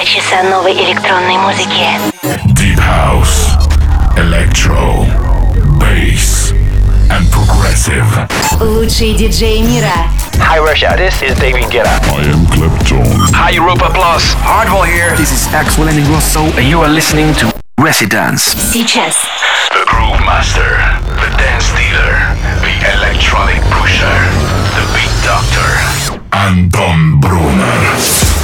Два часа новой электронной музыки. Deep House, Electro, Bass and Progressive. Лучшие диджеи мира. Hi Russia, this is David Guetta. I am Clapton. Hi Europa Plus, Hardwell here. This is Axel and Grosso, and you are listening to Residence. Сейчас. The Groove Master, the Dance Dealer, the Electronic Pusher, the Beat Doctor. Антон Брунер.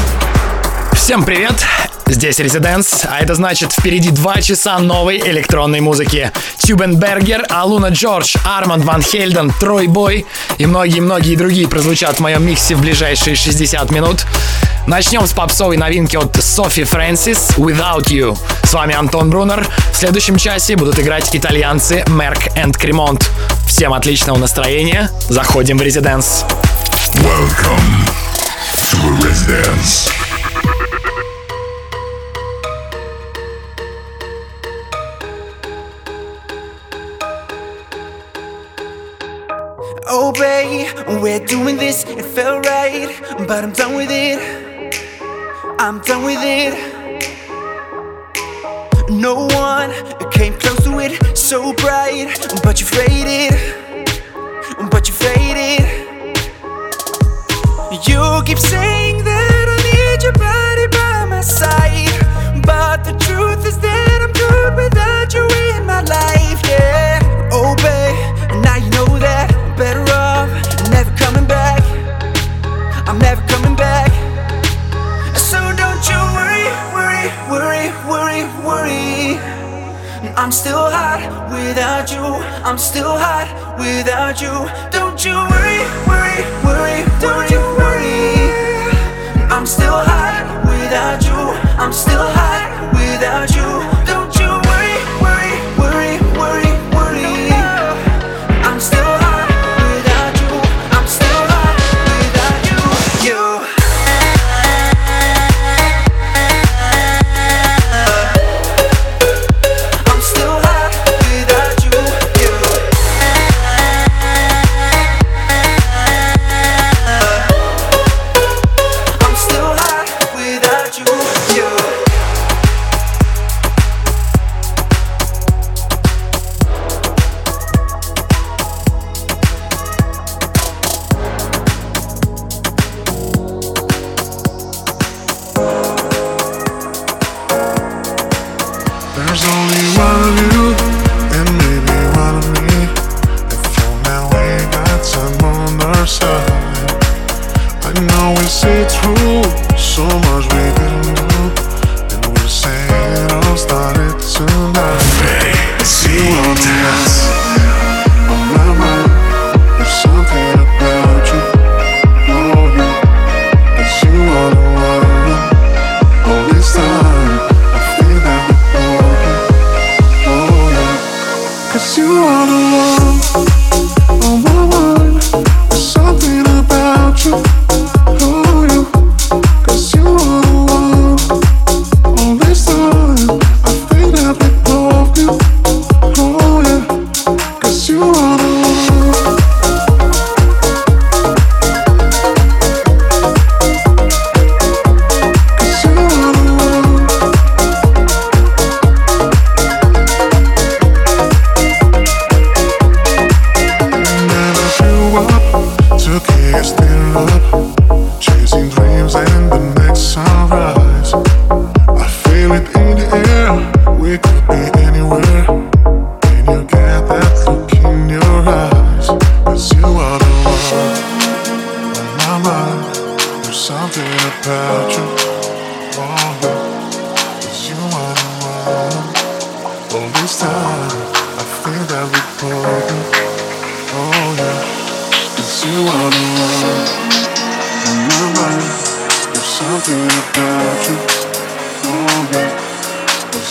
Всем привет! Здесь Резиденс, а это значит впереди два часа новой электронной музыки. Тюбенбергер, Алуна Джордж, Арманд Ван Хельден, Трой Бой и многие-многие другие прозвучат в моем миксе в ближайшие 60 минут. Начнем с попсовой новинки от Софи Фрэнсис «Without You». С вами Антон Брунер. В следующем часе будут играть итальянцы Мерк и Кремонт. Всем отличного настроения. Заходим в Резиденс. Welcome to residence. Oh, babe, we're doing this, it felt right, but I'm done with it. I'm done with it. No one came close to it, so bright, but you faded, but you faded. You keep saying that I'm still hot without you. Don't you worry, worry, worry, worry, worry. I'm still hot without you. I'm still hot without you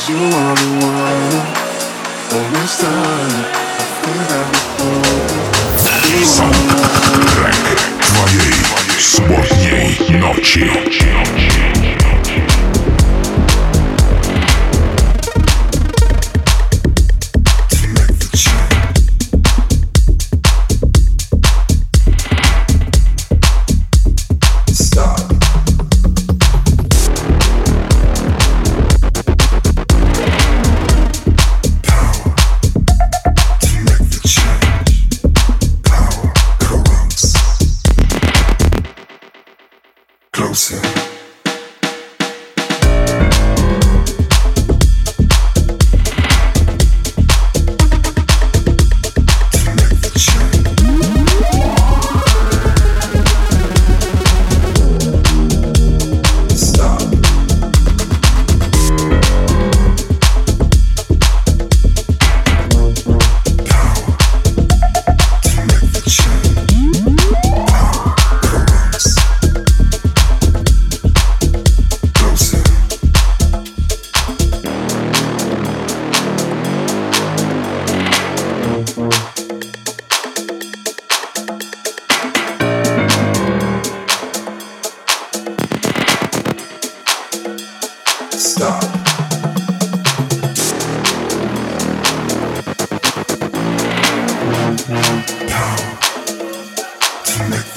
'cause you are the one. All this time, I feel that we're broken. You are the one. Трек твоей субботней ночи.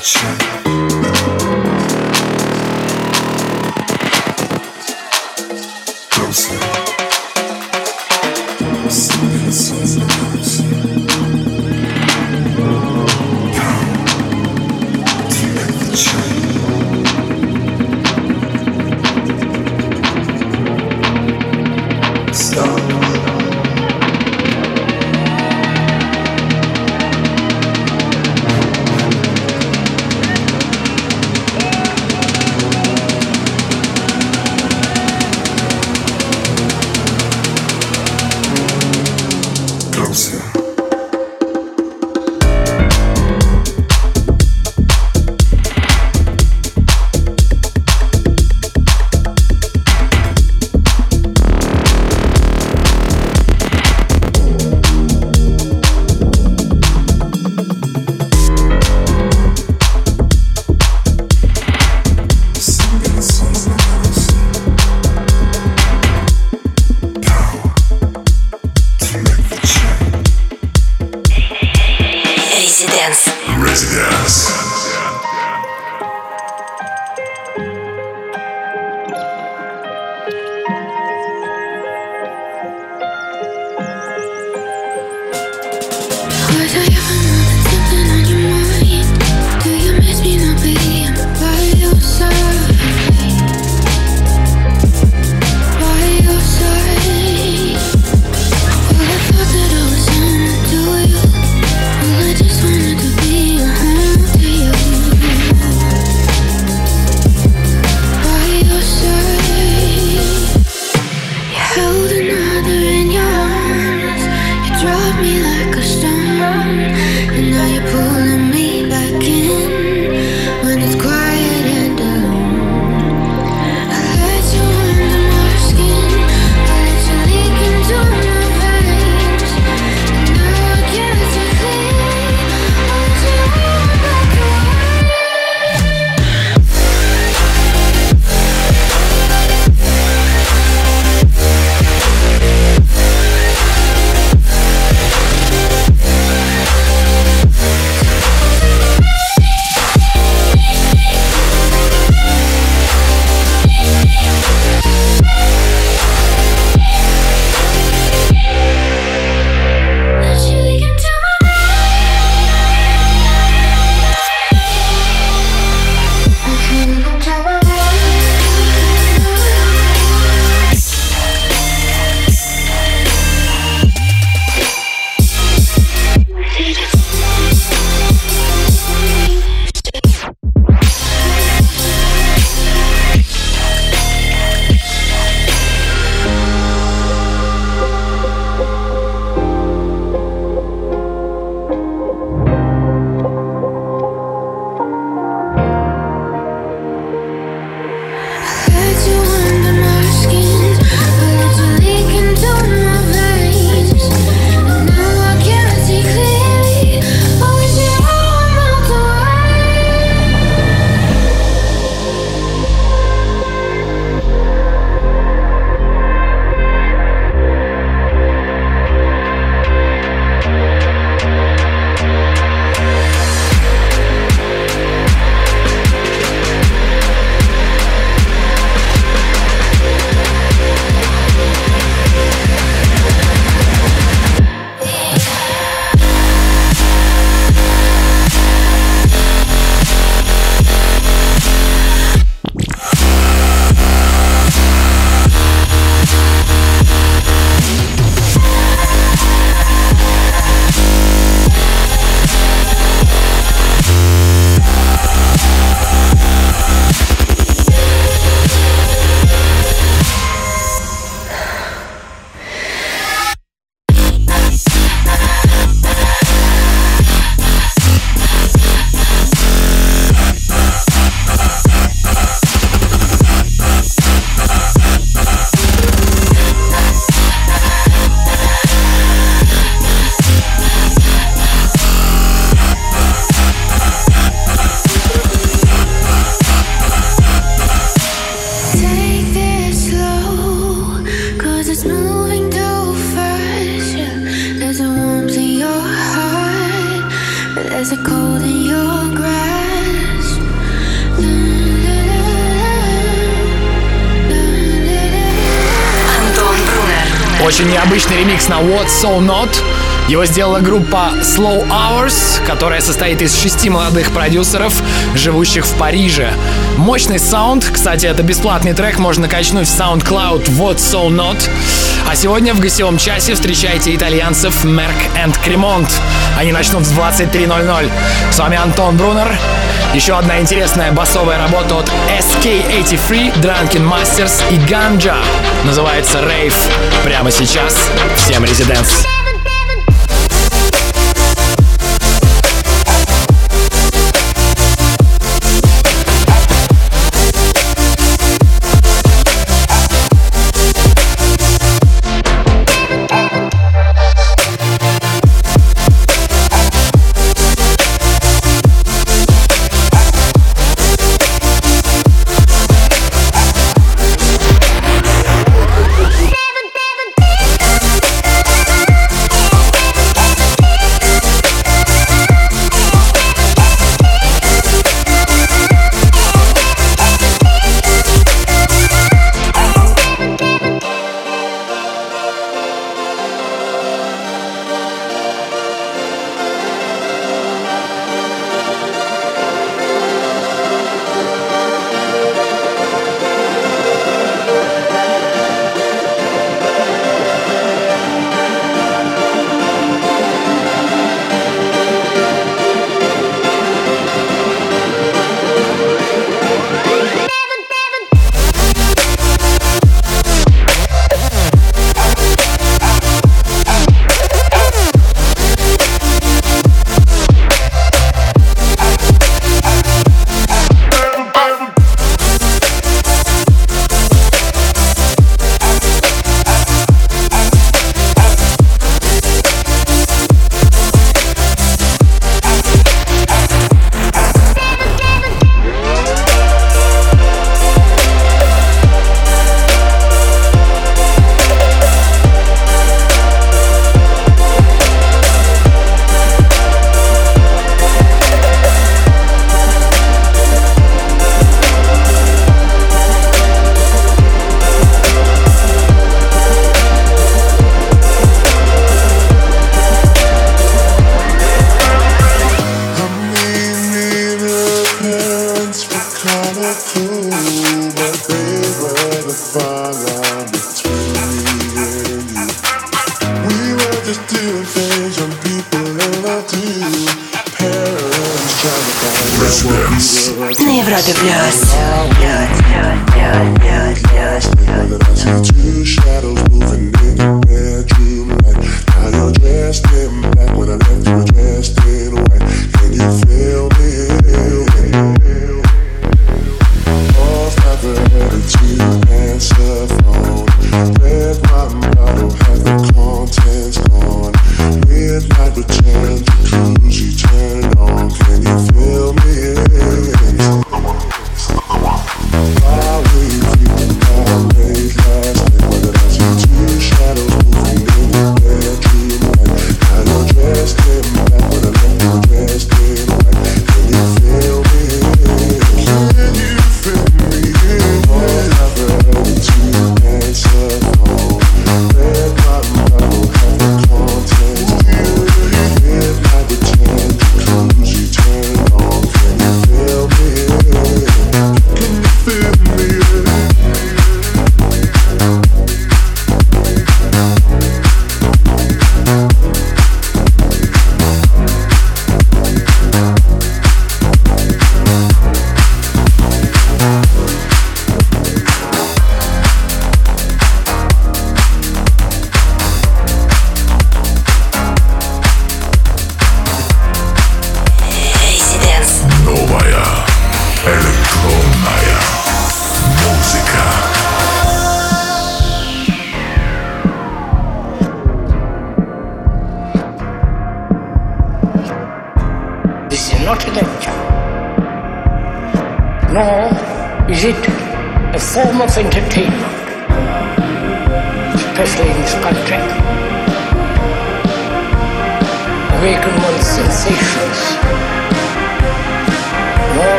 touch. Очень необычный ремикс на What So Not. Его сделала группа Slow Hours, которая состоит из шести молодых продюсеров, живущих в Париже. Мощный саунд, кстати, это бесплатный трек, можно качнуть в SoundCloud What So Not. А сегодня в гостевом часе встречайте итальянцев Merck and Cremont. Они начнут в 23.00. С вами Антон Брунер. Еще одна интересная басовая работа от SK83, Drunken Masters и Ganja. Называется Rave. Прямо сейчас. Всем резиденс.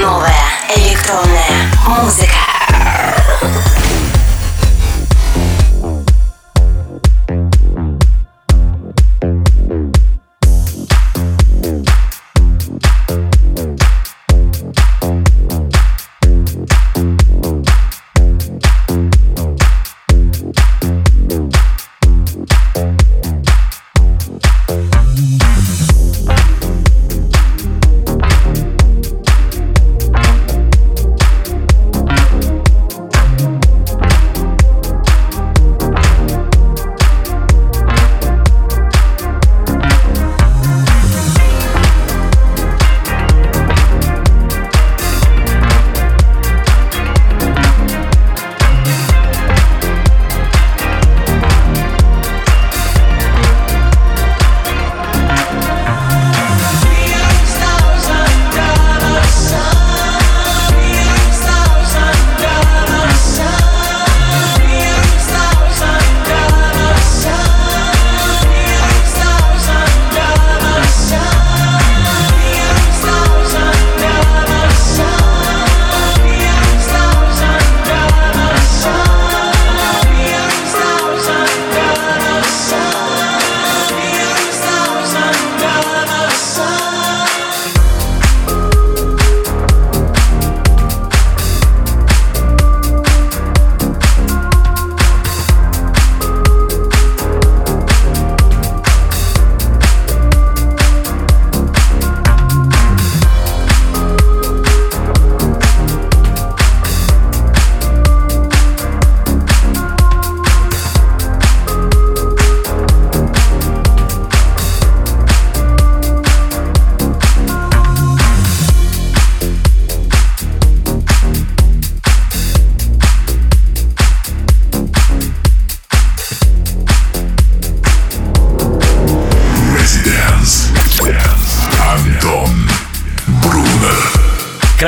Новая электронная музыка.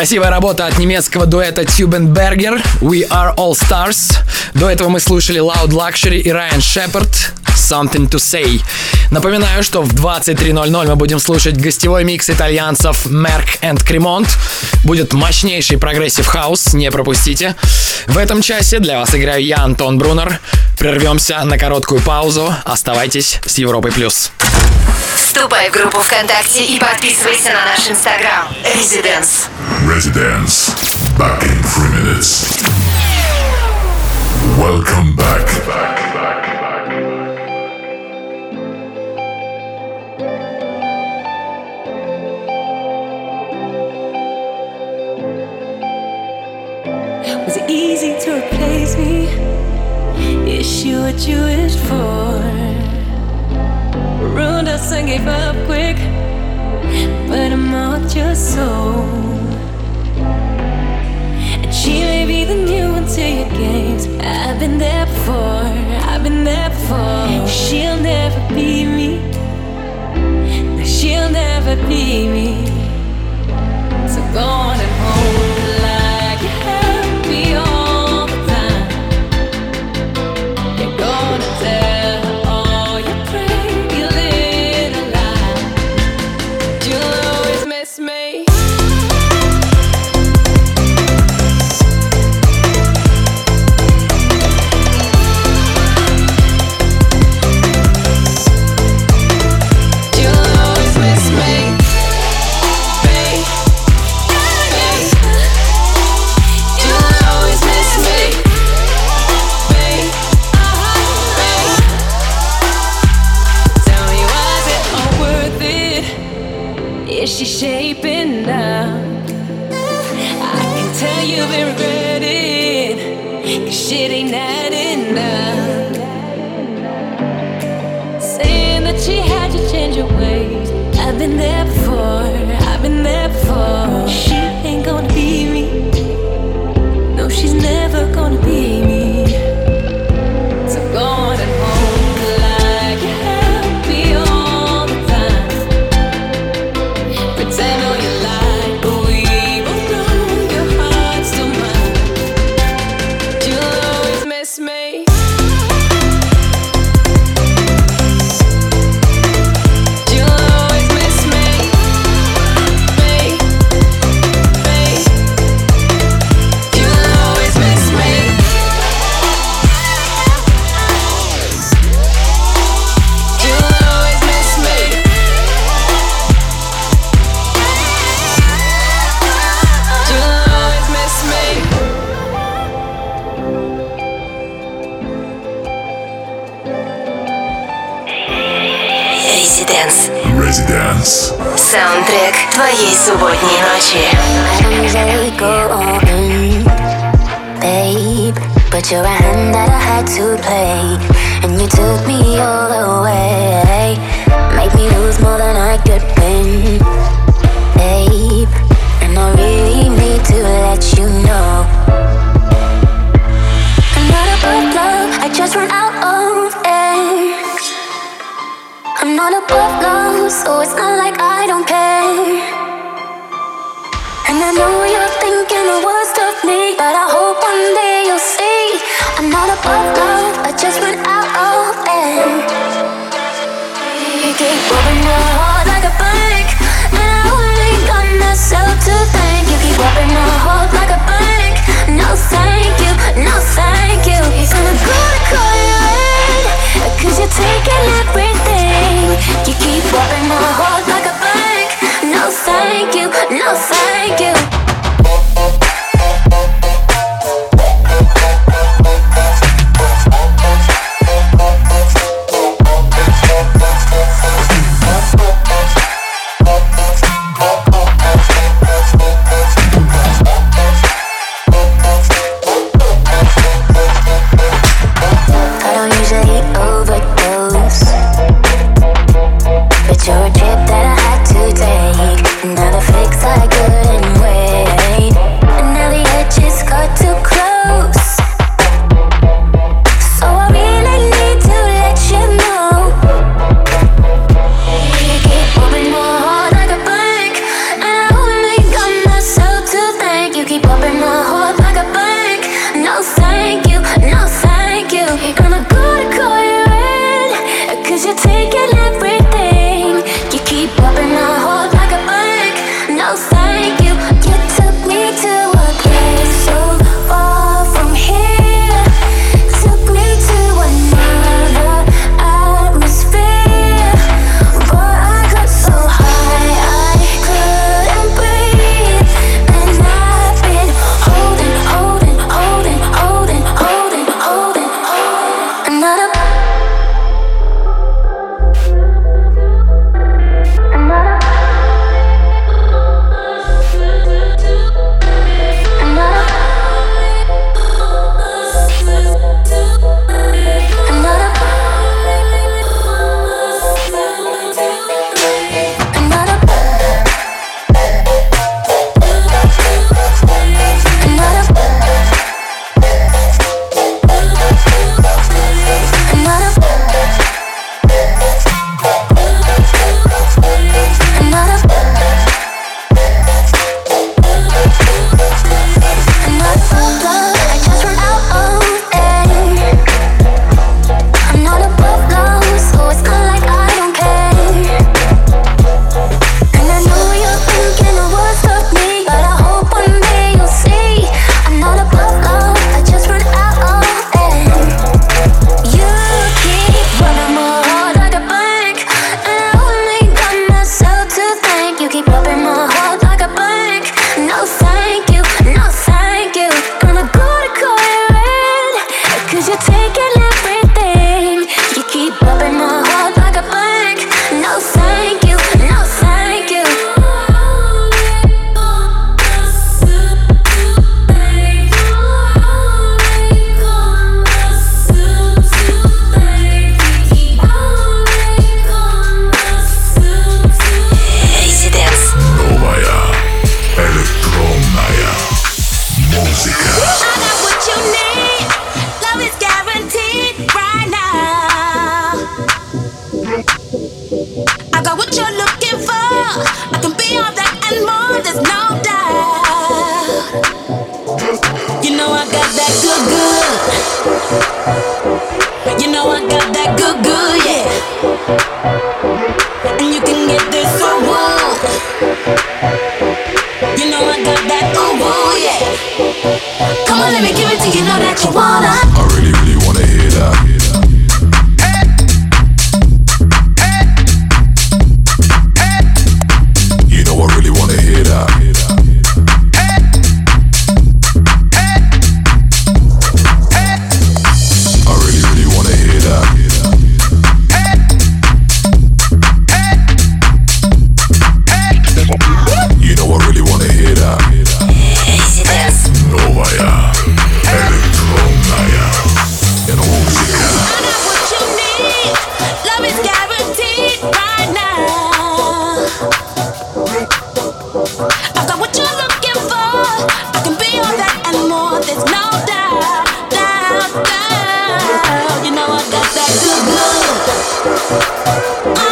Красивая работа от немецкого дуэта Tube & Berger We Are All Stars. До этого мы слушали Loud Luxury и Ryan Shepherd Something to Say. Напоминаю, что в 23.00 мы будем слушать гостевой микс итальянцев Merk & Kremont. Будет мощнейший прогрессив хаус, не пропустите. В этом часе для вас играю я, Антон Брунер. Прервемся на короткую паузу. Оставайтесь с Европой Плюс. Вступай в группу ВКонтакте и подписывайся на наш инстаграм. Residence. Residence. Back in three minutes. Welcome back. Was it easy to replace me? Is she what you wished for? Ruined us and gave up quick. But I'm not your soul. And she may be the new one to your games. I've been there before, I've been there before. She'll never be me. She'll never be me. So go on and hold. got that good blood.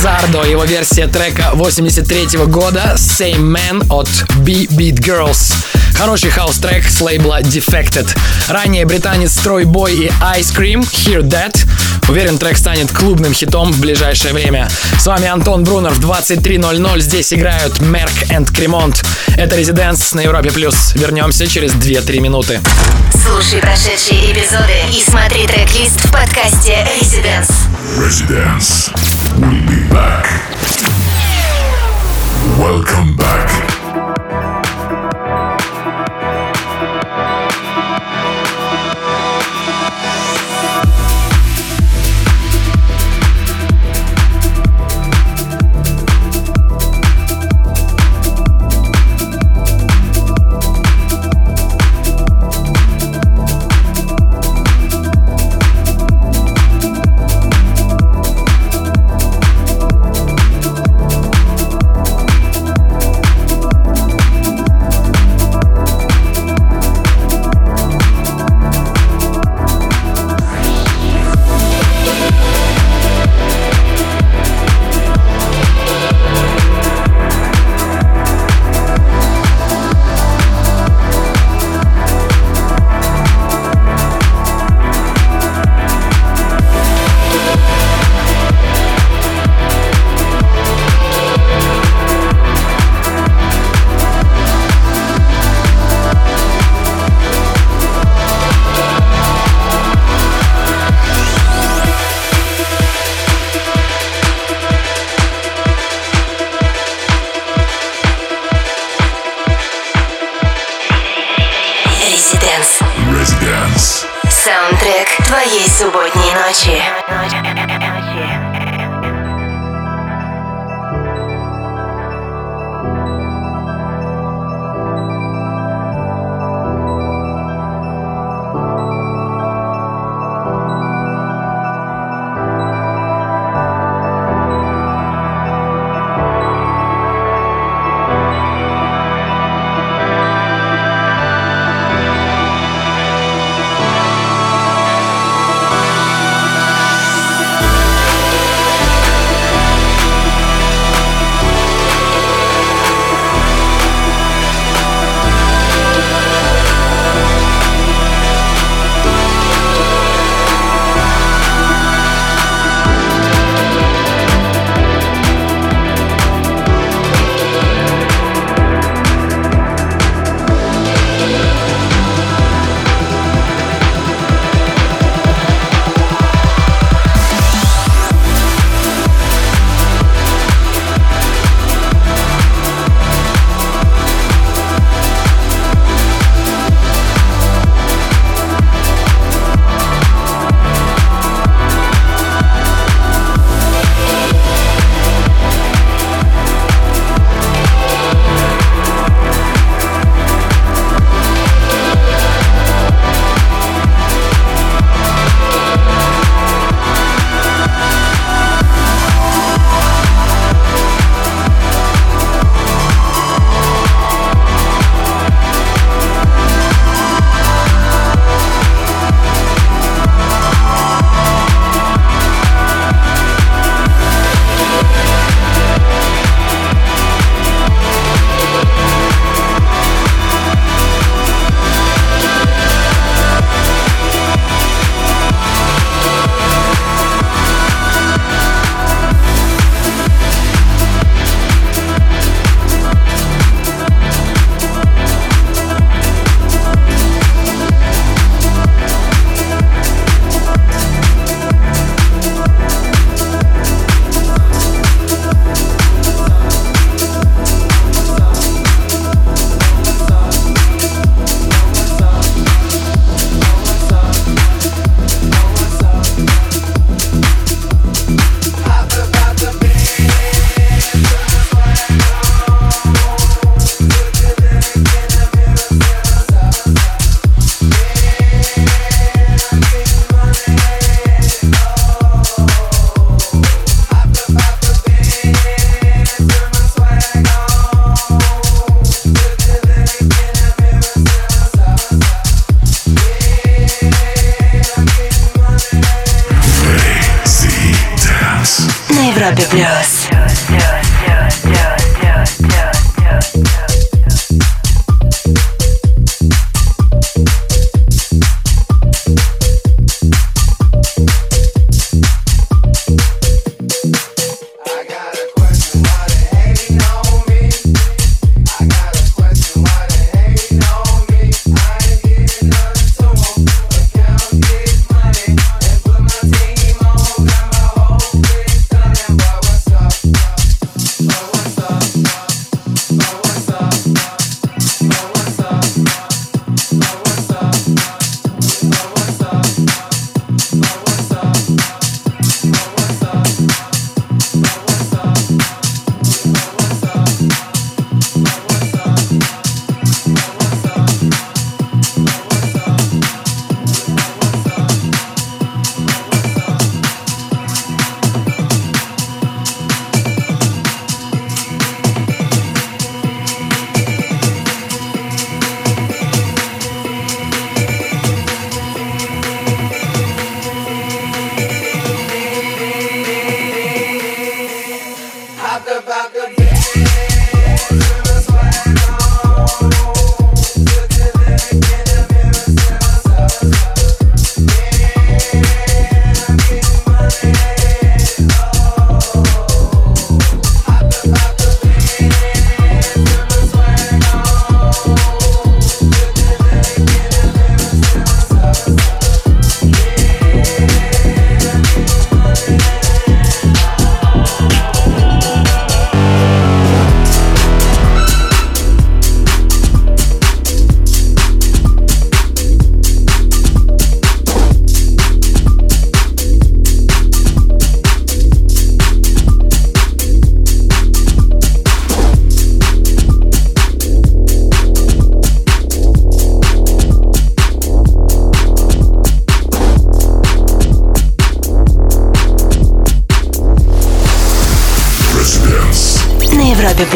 Его версия трека 83 года Same Man от B-Beat Girls. Хороший хаус-трек с лейбла Defected. Ранее британец Строй Бой и Ice Cream Hear That Уверен, трек станет клубным хитом в ближайшее время. С вами Антон Брунер в 23.00. Здесь играют Merk и Kremont. Это Residence на Европе Плюс. Вернемся через 2-3 минуты. Слушай прошедшие эпизоды и смотри трек-лист в подкасте Residence. Residence. We'll be back. Welcome back.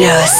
Vampiros.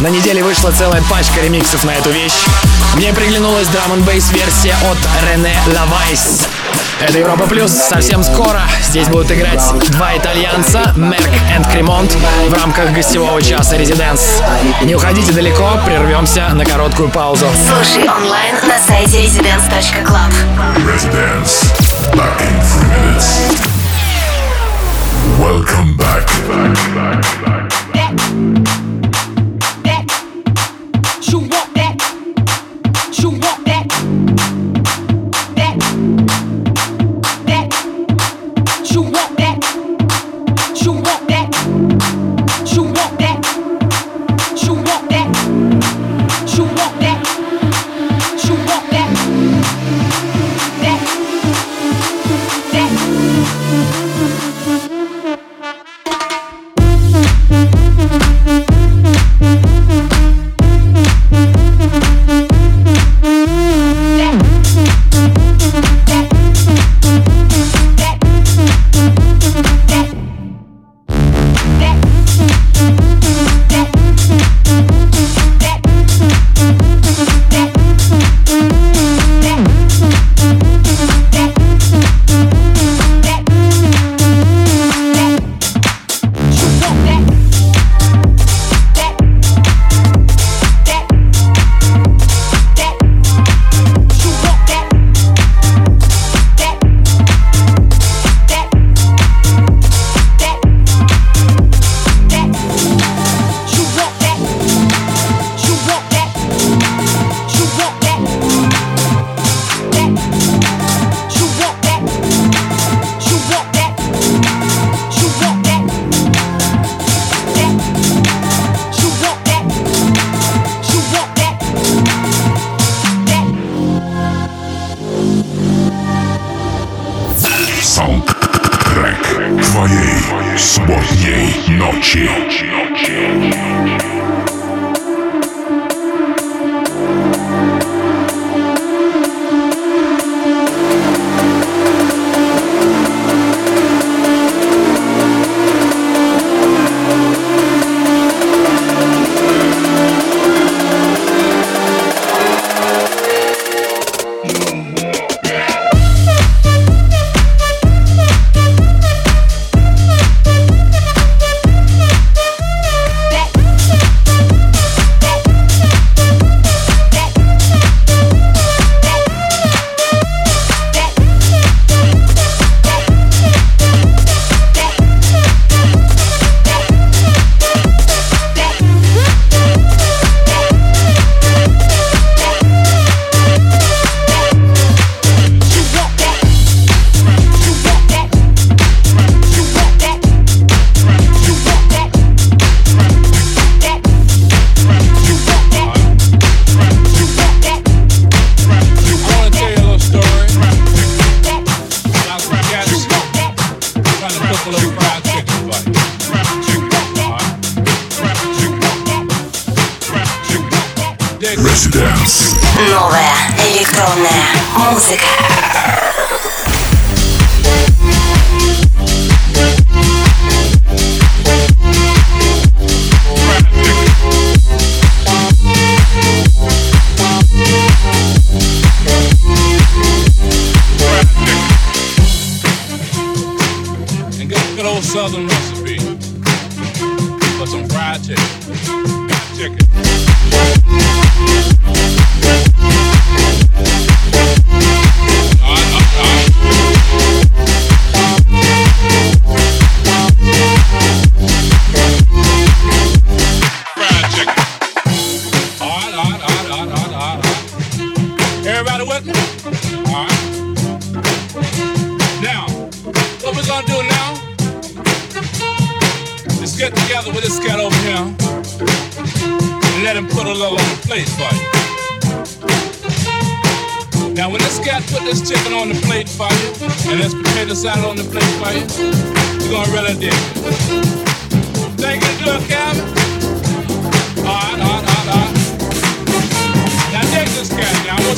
На неделе вышла целая пачка ремиксов на эту вещь. Мне приглянулась драм н бейс версия от Рене Лавайс. Это Европа Плюс. Совсем скоро здесь будут играть два итальянца, Мерк и Кремонт, в рамках гостевого часа Резиденс. Не уходите далеко, прервемся на короткую паузу. Слушай онлайн на сайте residence.club. Residence. Back in three minutes. Welcome back. back, back, back. together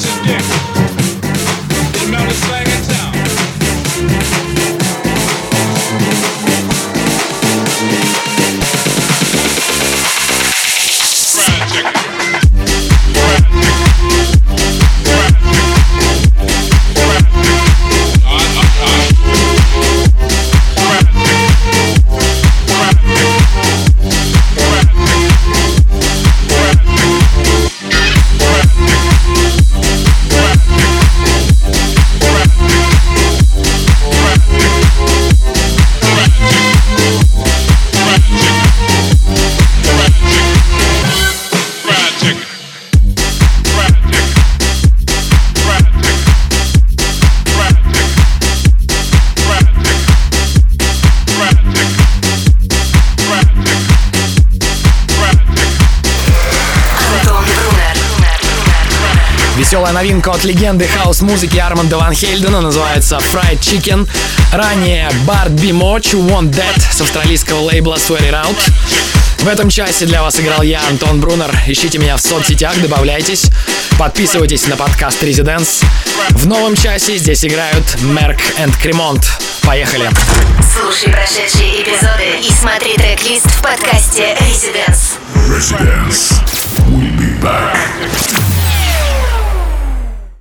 bitch a dick. От легенды хаос-музыки Арманда Ван Хельдена называется Fried Chicken. Ранее Барт Бимоч Want That с австралийского лейбла Swear It Out. В этом часе для вас играл я, Антон Брунер. Ищите меня в соцсетях, добавляйтесь. Подписывайтесь на подкаст Residence. В новом часе здесь играют Мерк and Кремонт. Поехали! Слушай прошедшие эпизоды и смотри трек-лист в подкасте Residence. Residence. We'll be back.